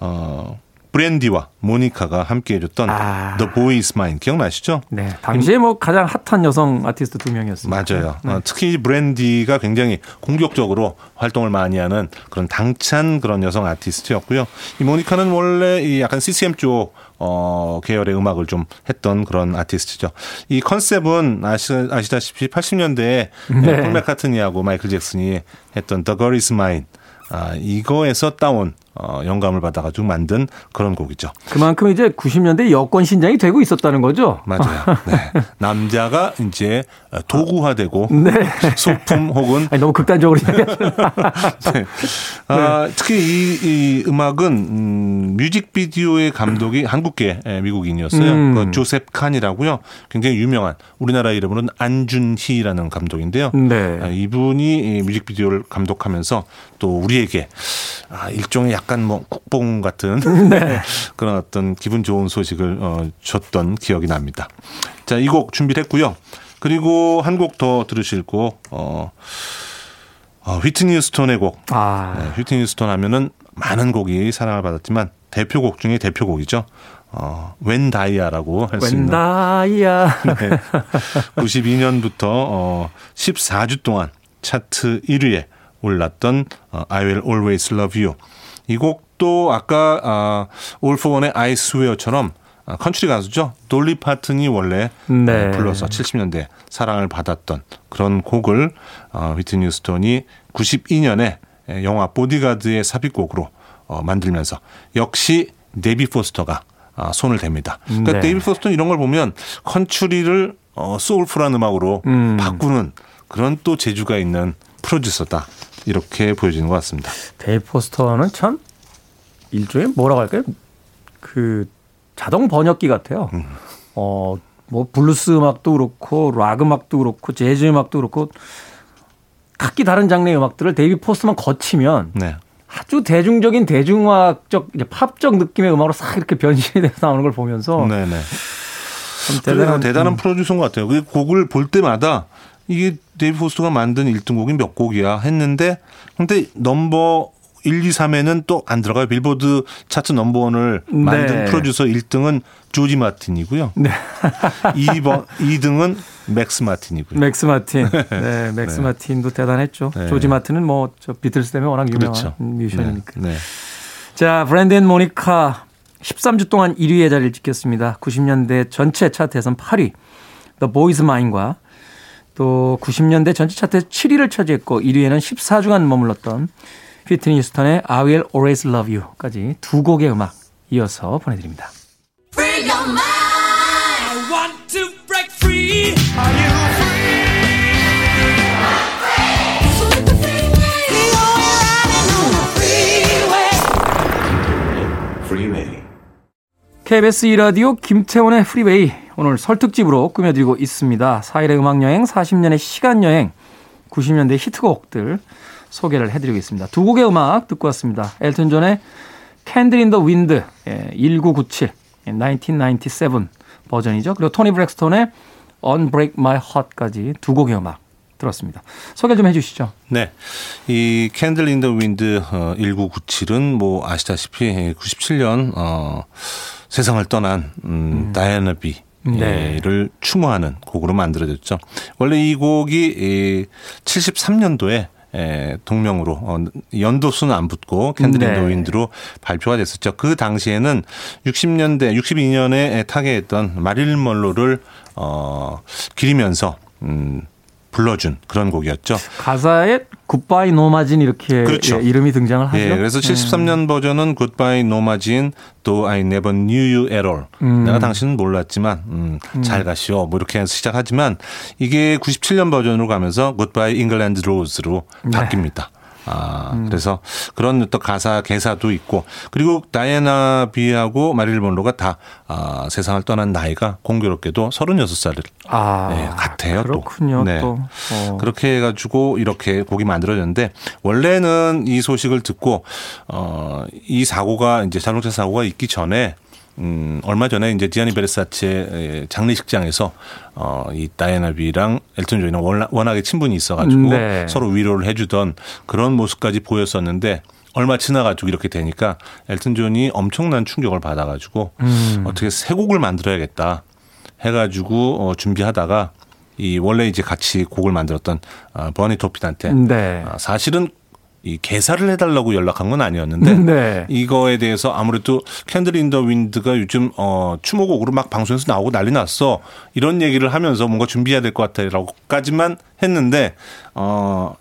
S2: 어, 브랜디와 모니카가 함께 해줬던
S1: 아.
S2: The Boy Is Mine 기억나시죠?
S1: 네. 당시에 뭐 가장 핫한 여성 아티스트 두 명이었습니다.
S2: 맞아요.
S1: 네.
S2: 어, 특히 브랜디가 굉장히 공격적으로 활동을 많이 하는 그런 당찬 그런 여성 아티스트였고요. 이 모니카는 원래 이 약간 CCM 쪽 어, 계열의 음악을 좀 했던 그런 아티스트죠. 이 컨셉은 아시, 아시다시피 80년대에
S1: 네.
S2: 폴 맥카트니하고 마이클 잭슨이 했던 The Girl Is Mine 아, 이거에서 따온 어, 영감을 받아가지고 만든 그런 곡이죠.
S1: 그만큼 이제 90년대 여권 신장이 되고 있었다는 거죠.
S2: 맞아요. *laughs* 네. 남자가 이제 도구화되고
S1: 네. *laughs*
S2: 소품 혹은
S1: 아니, 너무 극단적으로. *laughs*
S2: 네. 아, 특히 이, 이 음악은 음, 뮤직비디오의 감독이 한국계 예, 미국인이었어요.
S1: 음.
S2: 그 조셉 칸이라고요. 굉장히 유명한 우리나라 이름으로는 안준희라는 감독인데요.
S1: 네.
S2: 아, 이분이 이 뮤직비디오를 감독하면서 또 우리에게 아, 일종의 약간 뭐 국뽕 같은 *laughs*
S1: 네. *laughs*
S2: 그런 어떤 기분 좋은 소식을 어, 줬던 기억이 납니다. 자, 이 곡 준비를 했고요. 그리고 한 곡 더 들으실 곡, 어, 어, 휘트니 스톤의 곡.
S1: 아,
S2: 네, 휘트니 스톤 하면은 많은 곡이 사랑을 받았지만 대표곡 중에 대표곡이죠. 어, And I라고 할 수 있는.
S1: And I야. *laughs*
S2: 네. 92년부터 어 14주 동안 차트 1위에 올랐던 어, I Will Always Love You. 이 곡도 아까 아, All for One의 I Swear처럼 아, 컨트리 가수죠. 돌리 파튼이 원래
S1: 네.
S2: 어, 불러서 70년대 사랑을 받았던 그런 곡을 어, 휘트니 휴스턴이 92년에 영화 보디가드의 삽입곡으로 어, 만들면서 역시 데이빗 포스터가 아, 손을 댑니다. 그러니까
S1: 네.
S2: 데이빗 포스터 이런 걸 보면 컨트리를 어, soulful한 음악으로
S1: 음.
S2: 바꾸는 그런 또 재주가 있는 프로듀서다. 이렇게 보여지는 것 같습니다.
S1: 데이빗 포스터는 참 일종의 뭐라고 할까요? 그 자동 번역기 같아요.
S2: 음.
S1: 어, 뭐 블루스 음악도 그렇고 락 음악도 그렇고 재즈 음악도 그렇고 각기 다른 장르의 음악들을 데이비드 포스터만 거치면
S2: 네.
S1: 아주 대중적인 대중음악적 팝적 느낌의 음악으로 싹 이렇게 변신이 돼서 나오는 걸 보면서
S2: 네네.
S1: 참
S2: 대단한,
S1: 대단한
S2: 대단한
S1: 음,
S2: 프로듀서인 것 같아요. 그 곡을 볼 때마다 이게 데이비드 포스터가 만든 1등 곡이 몇 곡이야 했는데 근데 넘버 1, 2, 3에는 또 안 들어가요. 빌보드 차트 넘버원을 만든
S1: 네.
S2: 프로듀서 1등은 조지 마틴이고요.
S1: 네.
S2: 2번 2등은 맥스 마틴이고요.
S1: 맥스 마틴. *laughs* 네, 맥스
S2: 네.
S1: 마틴도 대단했죠.
S2: 네.
S1: 조지 마틴은 뭐 저 비틀스 때문에 워낙 유명한
S2: 그렇죠.
S1: 뮤지션이니까.
S2: 네. 네.
S1: 자, 브랜디 앤 모니카 13주 동안 1위의 자리를 지켰습니다. 90년대 전체 차트에선 8위. The Boy Is Mine과 또 90년대 전체 차트에서 7위를 차지했고 1위에는 14주간 머물렀던 휘트니 휴스턴의 I Will Always Love You까지 두 곡의 음악 이어서 보내드립니다. KBS 2라디오 김태원의 프리웨이 오늘 설특집으로 꾸며드리고 있습니다. 4일의 음악여행, 40년의 시간여행, 90년대 히트곡들 소개를 해드리고 있습니다. 두 곡의 음악 듣고 왔습니다. 엘튼 존의 Candle in the Wind 1997, 1997 버전이죠. 그리고 토니 브랙스톤의 Unbreak My Heart까지 두 곡의 음악 들었습니다. 소개 좀 해주시죠.
S2: 네. 이 Candle in the Wind 1997은 뭐 아시다시피 97년 어 세상을 떠난 음, 다이애나 비를
S1: 네.
S2: 추모하는 곡으로 만들어졌죠. 원래 이 곡이 이 73년도에 에, 동명으로 어, 연도수는 안 붙고 Candle in the
S1: 네.
S2: Wind로 발표가 됐었죠. 그 당시에는 60년대 62년에 타계했던 마릴린 먼로를 어 기리면서 음 불러준 그런 곡이었죠.
S1: 가사에 Goodbye Norma Jean 이렇게
S2: 그렇죠.
S1: 예, 이름이 등장을 하죠.
S2: 예, 그래서 73년 버전은 Goodbye Norma Jean, 또 I Never Knew You at All.
S1: 음.
S2: 내가 당신은 몰랐지만 음, 잘 가시오. 뭐 이렇게 해서 시작하지만 이게 97년 버전으로 가면서 Goodbye England Rose로
S1: 네.
S2: 바뀝니다. 아,
S1: 음.
S2: 그래서 그런 어떤 가사 개사도 있고 그리고 다이애나 비하고 마릴 먼로가 다 아, 세상을 떠난 나이가 공교롭게도 36살을
S1: 아,
S2: 네, 같아요. 또.
S1: 그렇군요.
S2: 네.
S1: 또 어.
S2: 그렇게 해가지고 이렇게 곡이 만들어졌는데 원래는 이 소식을 듣고 어 이 사고가 이제 자동차 사고가 있기 전에 음 얼마 전에 이제 디아니 베르사체의 장례식장에서 어 이 다이애나 비랑 엘튼 존이랑 워낙- 워낙에 친분이 있어가지고
S1: 네.
S2: 서로 위로를 해주던 그런 모습까지 보였었는데. 얼마 지나가지고 이렇게 되니까 엘튼 존이 엄청난 충격을 받아가지고
S1: 음.
S2: 어떻게 새 곡을 만들어야겠다 해가지고 어, 준비하다가 이 원래 이제 같이 곡을 만들었던 아, 버니 토핀한테
S1: 네.
S2: 아, 사실은 이 개사를 해달라고 연락한 건 아니었는데 *laughs*
S1: 네.
S2: 이거에 대해서 아무래도 Candle in the Wind가 요즘 어 추모곡으로 막 방송에서 나오고 난리 났어 이런 얘기를 하면서 뭔가 준비해야 될 것 같아라고까지만 했는데 어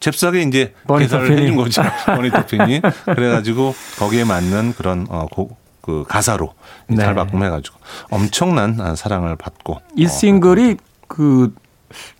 S2: 잽싸게 이제 개사를. 해준 거죠. *laughs* 버니 토핀이. 그래가지고 거기에 맞는 그런 어, 곡, 그 가사로
S1: 네.
S2: 잘 바꿈해가지고 엄청난 아, 사랑을 받고
S1: 이
S2: 어,
S1: 싱글이 그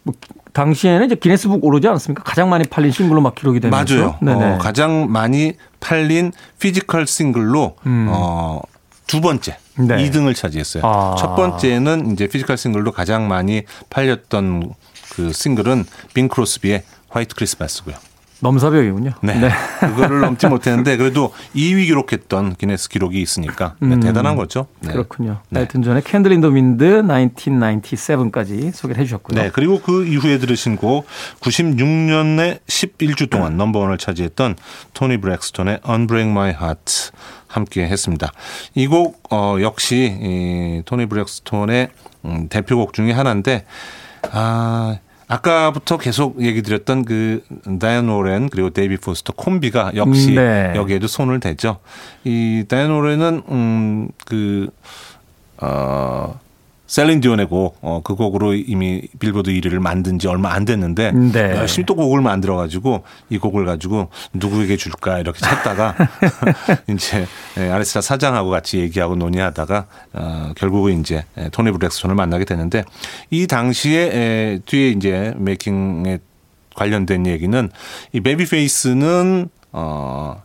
S1: 뭐, 당시에는 이제 기네스북 오르지 않았습니까? 가장 많이 팔린 싱글로 막 기록이 되면서.
S2: 맞아요. 어, 가장 많이 팔린 physical 싱글로 어, 두 번째
S1: 음. 네.
S2: 2등을 차지했어요.
S1: 아.
S2: 첫 번째는 이제 physical 싱글로 가장 많이 팔렸던 그 싱글은 빙 크로스비의 White Christmas고요.
S1: 넘사벽이군요.
S2: 네. 그거를 넘지 *laughs* 못했는데 그래도 2위 기록했던 기네스 기록이 있으니까 네, 대단한 거죠. 네.
S1: 음. 그렇군요.
S2: 네.
S1: 하여튼 전에 Candle in the Wind 1997까지 소개를 해 주셨고요.
S2: 네, 그리고 그 이후에 들으신 곡 96년에 11주 동안 넘버원을 차지했던 토니 브랙스톤의 Unbreak My Heart 함께 했습니다. 이곡 어, 역시 이 토니 브랙스톤의 음, 대표곡 중에 하나인데 아 아까부터 계속 얘기 드렸던 그 다이안 워렌 그리고 데이비드 포스터 콤비가 역시
S1: 음, 네.
S2: 여기에도 손을 대죠. 이 다이안 워렌은 음그 어, 셀린 디온의 곡, 어, 그 곡으로 이미 빌보드 1위를 만든 지 얼마 안 됐는데
S1: 네.
S2: 열심히 또 곡을 만들어 가지고 이 곡을 가지고 누구에게 줄까 이렇게 찾다가 *laughs* 이제 예, 아리스타 사장하고 같이 얘기하고 논의하다가 어, 결국은 이제 예, 토니 브랙스톤을 만나게 되는데 이 당시에 에, 뒤에 이제 making에 관련된 얘기는 이 베이비 페이스는 어,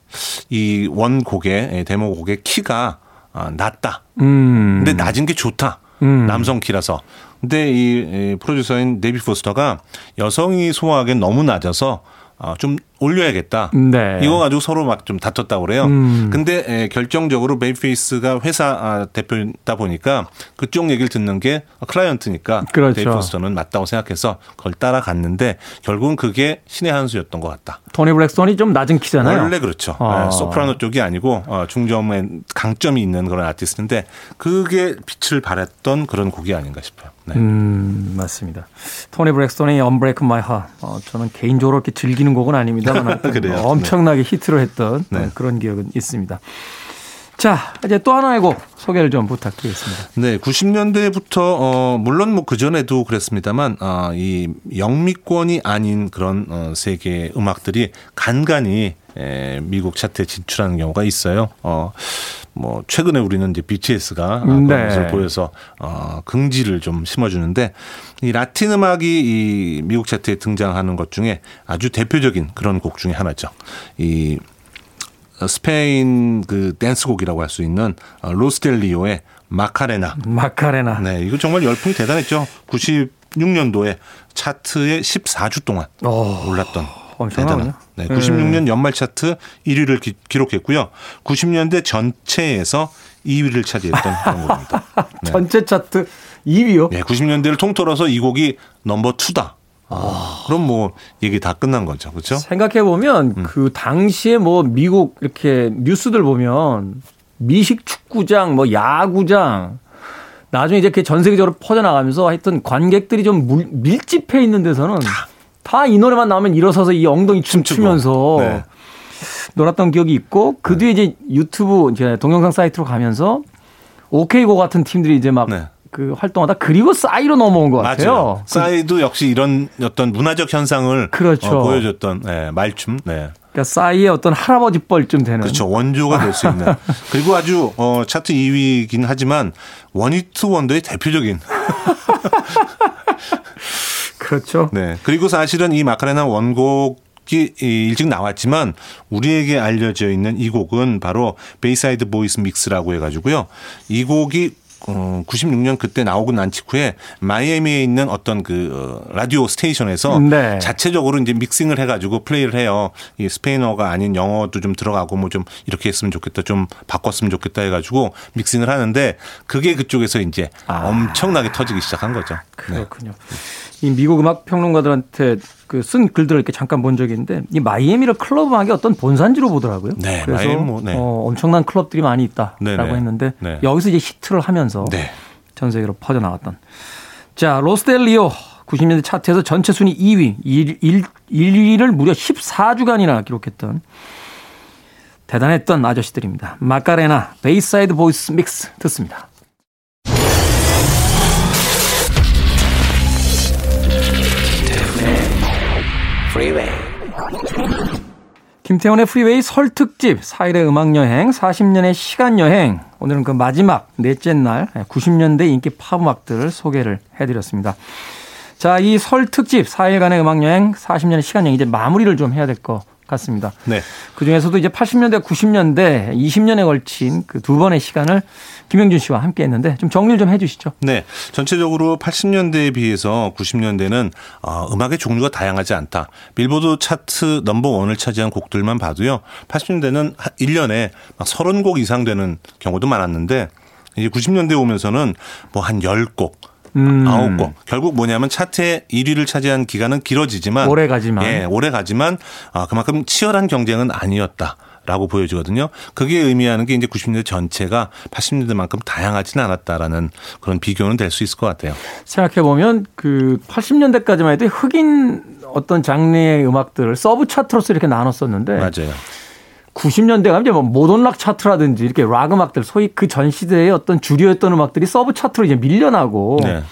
S2: 이 원곡의 예, 데모곡의 키가 어, 낮다.
S1: 음.
S2: 근데 낮은 게 좋다.
S1: 음.
S2: 남성 키라서. 근데 이, 이 프로듀서인 데이비드 포스터가 여성이 소화하기엔 너무 낮아서 어, 좀 올려야겠다.
S1: 네.
S2: 이거 가지고 서로 막 좀 다퉜다고 그래요.
S1: 음.
S2: 근데 에, 결정적으로 베이페이스가 회사 아, 대표다 보니까 그쪽 얘기를 듣는 게 클라이언트니까
S1: 그렇죠.
S2: 포스터는 맞다고 생각해서 그걸 따라갔는데 결국은 그게 신의 한 수였던 것 같다.
S1: 토니 블랙스톤이 좀 낮은 키잖아요.
S2: 원래 그렇죠.
S1: 아.
S2: 네, 소프라노 쪽이 아니고 어, 중점에 강점이 있는 그런 아티스트인데 그게 빛을 발했던 그런 곡이 아닌가 싶어요. 네.
S1: 음, 맞습니다. 토니 브렉스톤의 Unbreak My Heart. 어, 저는 개인적으로 이렇게 즐기는 곡은 아닙니다만? *laughs* 엄청나게 히트를 했던
S2: 네.
S1: 어, 그런 기억은 있습니다. 자, 이제 또 하나의 곡 소개를 좀 부탁드리겠습니다.
S2: 네, 90년대부터 어 물론 뭐 그 전에도 그랬습니다만 아, 이 영미권이 아닌 그런 어 세계 음악들이 간간히 에, 미국 차트에 진출하는 경우가 있어요. 어, 뭐 최근에 우리는 이제 BTS가 아, 그런
S1: 네.
S2: 것을 보여서 어, 긍지를 좀 심어주는데 이 라틴 음악이 이 미국 차트에 등장하는 것 중에 아주 대표적인 그런 곡 중에 하나죠. 이 스페인 그 댄스곡이라고 할 수 있는 어, 로스텔리오의 마카레나.
S1: 마카레나.
S2: 네, 이거 정말 열풍이 대단했죠. 96년도에 차트에 14주 동안
S1: 오,
S2: 올랐던
S1: 엄청나군요.
S2: 대단한. 네, 96년 연말 차트 1위를 기, 기록했고요. 90년대 전체에서 2위를 차지했던 그런 곡입니다. *laughs* 네.
S1: 전체 차트 2위요?
S2: 네, 90년대를 통틀어서 이 곡이 넘버 2다. 그럼 뭐 얘기 다 끝난 거죠. 그렇죠?
S1: 생각해 보면
S2: 음.
S1: 그 당시에 뭐 미국 이렇게 뉴스들 보면 미식 축구장, 뭐 야구장 나중에 이제 그게 전 세계적으로 퍼져나가면서 하여튼 관객들이 좀 물- 밀집해 있는 데서는 다 이 노래만 나오면 일어서서 이 엉덩이 춤
S2: 춤추고.
S1: 추면서
S2: 네.
S1: 놀았던 기억이 있고 그 뒤에 이제 유튜브 이제 동영상 사이트로 가면서 오케이고 같은 팀들이 이제 막
S2: 네.
S1: 그 활동하다 그리고 싸이로 넘어온 것 같아요.
S2: 맞아요. 싸이도 역시 이런 어떤 문화적 현상을
S1: 그렇죠.
S2: 어, 보여줬던 네, 말춤. 네.
S1: 그러니까 싸이의 어떤 할아버지 뻘쯤 되는
S2: 그렇죠. 원조가 될 수 있는. *laughs* 그리고 아주 어, 차트 2위이긴 하지만 원히트 원더의 대표적인. *laughs*
S1: 그렇죠.
S2: 네. 그리고 사실은 이 마카레나 원곡이 이 일찍 나왔지만 우리에게 알려져 있는 이 곡은 바로 Bayside Boys Mix라고 해가지고요. 이 곡이 어, 96년 그때 나오고 난 직후에 마이애미에 있는 어떤 그 어, 라디오 station에서
S1: 네.
S2: 자체적으로 이제 믹싱을 해가지고 플레이를 해요. 이 스페인어가 아닌 영어도 좀 들어가고 뭐 좀 이렇게 했으면 좋겠다, 좀 바꿨으면 좋겠다 해가지고 믹싱을 하는데 그게 그쪽에서 이제
S1: 아.
S2: 엄청나게 터지기 시작한 거죠. 네.
S1: 그렇군요. 이 미국 음악 평론가들한테 그 쓴 글들을 이렇게 잠깐 본 적이 있는데 이 마이애미를 클럽 음악의 어떤 본산지로 보더라고요.
S2: 네,
S1: 그래서
S2: 마이애미 뭐, 네.
S1: 어, 엄청난 클럽들이 많이 있다라고
S2: 네, 네.
S1: 했는데
S2: 네.
S1: 여기서 이제 히트를 하면서
S2: 네.
S1: 전 세계로 퍼져 나갔던. 자, 로스 델 리오 90년대 차트에서 전체 순위 2위, 1, 1, 1위를 무려 14주간이나 기록했던 대단했던 아저씨들입니다. Macarena Bayside Boys Mix 듣습니다.
S3: Freeway.
S1: 김태훈의 Freeway 설 특집 4일의 음악여행 40년의 시간여행 오늘은 그 마지막 넷째 날 90년대 인기 팝음악들을 소개를 해드렸습니다. 자, 이 설 특집 4일간의 음악여행 40년의 시간여행 이제 마무리를 좀 해야 될 것 같습니다.
S2: 네.
S1: 그 중에서도 이제 80년대, 90년대 20년에 걸친 그 두 번의 시간을 김영준 씨와 함께 했는데 좀 정리를 좀 해 주시죠.
S2: 네. 전체적으로 80년대에 비해서 90년대는 어, 음악의 종류가 다양하지 않다. 빌보드 차트 넘버 원을 차지한 곡들만 봐도요. 80년대는 1년에 막 30곡 이상 되는 경우도 많았는데 이제 90년대 오면서는 뭐 한 10곡
S1: 음.
S2: 아홉 곡. 결국 뭐냐면 차트의 1위를 차지한 기간은 길어지지만
S1: 오래 가지만.
S2: 예, 오래 가지만 아, 그만큼 치열한 경쟁은 아니었다. 라고 보여지거든요. 그게 의미하는 게 이제 90년대 전체가 80년대만큼 다양하지는 않았다라는 그런 비교는 될 수 있을 것 같아요.
S1: 생각해 보면 그 80년대까지만 해도 흑인 어떤 장르의 음악들을 sub 차트로서 이렇게 나눴었는데
S2: 맞아요.
S1: 90년대 가면 이제 뭐 modern rock 차트라든지 이렇게 락 음악들 소위 그 전 시대의 어떤 주류였던 음악들이 sub 차트로 이제 밀려나고
S2: 네.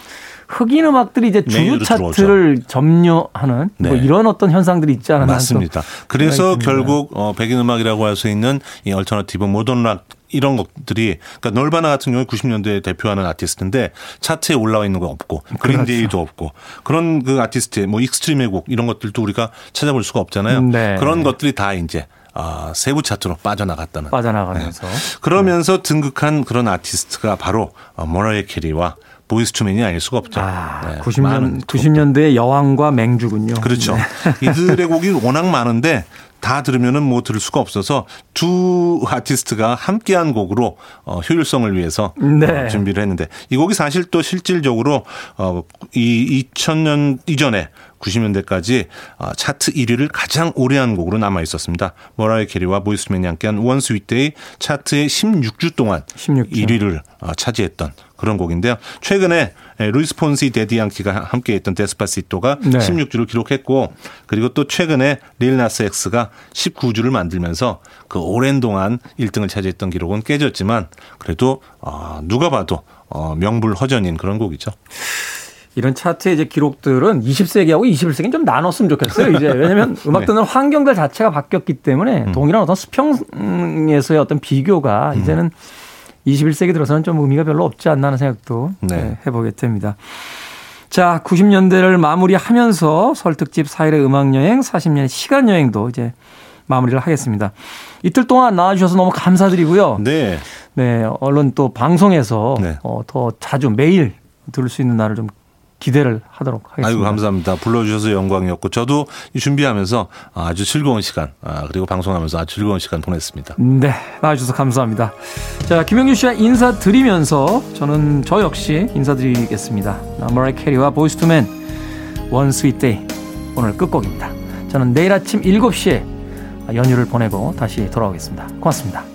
S1: 흑인 음악들이 이제 주류 차트를 점유하는 뭐
S2: 네.
S1: 이런 어떤 현상들이 있지 않았나
S2: 맞습니다.
S1: 또
S2: 그래서. 결국 어 백인 음악이라고 할 수 있는 이 alternative modern rock 이런 것들이 그러니까 너바나 같은 경우에 90년대에 대표하는 아티스트인데 차트에 올라와 있는 거 없고 그린데이도
S1: 그렇죠.
S2: 없고 그런 그 아티스트의 뭐 익스트림의 곡 이런 것들도 우리가 찾아볼 수가 없잖아요.
S1: 네.
S2: 그런 것들이 다 이제 아, 세부 차트로 빠져나갔다는.
S1: 빠져나가면서
S2: 그러면서 등극한 그런 아티스트가 바로 어, 모라이어 캐리와 보이스 투맨이 아닐 수가 없죠.
S1: 아,
S2: 네,
S1: 90년
S2: 많은
S1: 90년대의 여왕과 맹주군요.
S2: 그렇죠.
S1: 네. *laughs*
S2: 이들의 곡이 워낙 많은데 다 들으면은 뭐 들을 수가 없어서 두 아티스트가 함께한 곡으로 어, 효율성을 위해서
S1: 네.
S2: 어, 준비를 했는데 이 곡이 사실 또 실질적으로 어, 이 2000년 이전에 90년대까지 어, 차트 1위를 가장 오래 한 곡으로 남아 있었습니다. 모라이어 캐리와 보이스 투맨이 함께한 One Sweet Day 차트의 16주 동안
S1: 16주.
S2: 1위를 어, 차지했던 그런 곡인데요. 최근에 에, 루이스 폰시 대디 양키가 함께했던 Despacito가
S1: 네.
S2: 16주를 기록했고 그리고 또 최근에 릴 나스 엑스가 19주를 만들면서 그 오랜 동안 1등을 차지했던 기록은 깨졌지만 그래도 어, 누가 봐도 어, 명불허전인 그런 곡이죠.
S1: 이런 차트의 이제 기록들은 20세기하고 21세기는 좀 나눴으면 좋겠어요. 이제 *laughs* 왜냐하면 음악 듣는 환경들 자체가 바뀌었기 때문에 동일한 어떤 수평에서의 어떤 비교가 이제는 21세기 들어서는 좀 의미가 별로 없지 않나 하는 생각도
S2: 네.
S1: 네, 해보게 됩니다. 자, 90년대를 마무리하면서 설특집 4일의 음악여행, 40년의 시간여행도 이제 마무리를 하겠습니다. 이틀 동안 나와주셔서 너무 감사드리고요.
S2: 네.
S1: 네, 얼른 또 방송에서
S2: 네.
S7: 어,
S1: 더 자주 매일 들을 수 있는 날을 좀 기대를 하도록 하겠습니다.
S2: 아이고 감사합니다. 불러주셔서 영광이었고 저도 이 준비하면서 아주 즐거운 시간 아, 그리고 방송하면서 아주 즐거운 시간 보냈습니다.
S1: 네, 나와주셔서 감사합니다. 자, 김영준 씨와 인사 드리면서 저는 저 역시 인사드리겠습니다. 머라이어 캐리와 보이스투맨 One Sweet Day 오늘 끝곡입니다. 저는 내일 아침 7시에 연휴를 보내고 다시 돌아오겠습니다. 고맙습니다.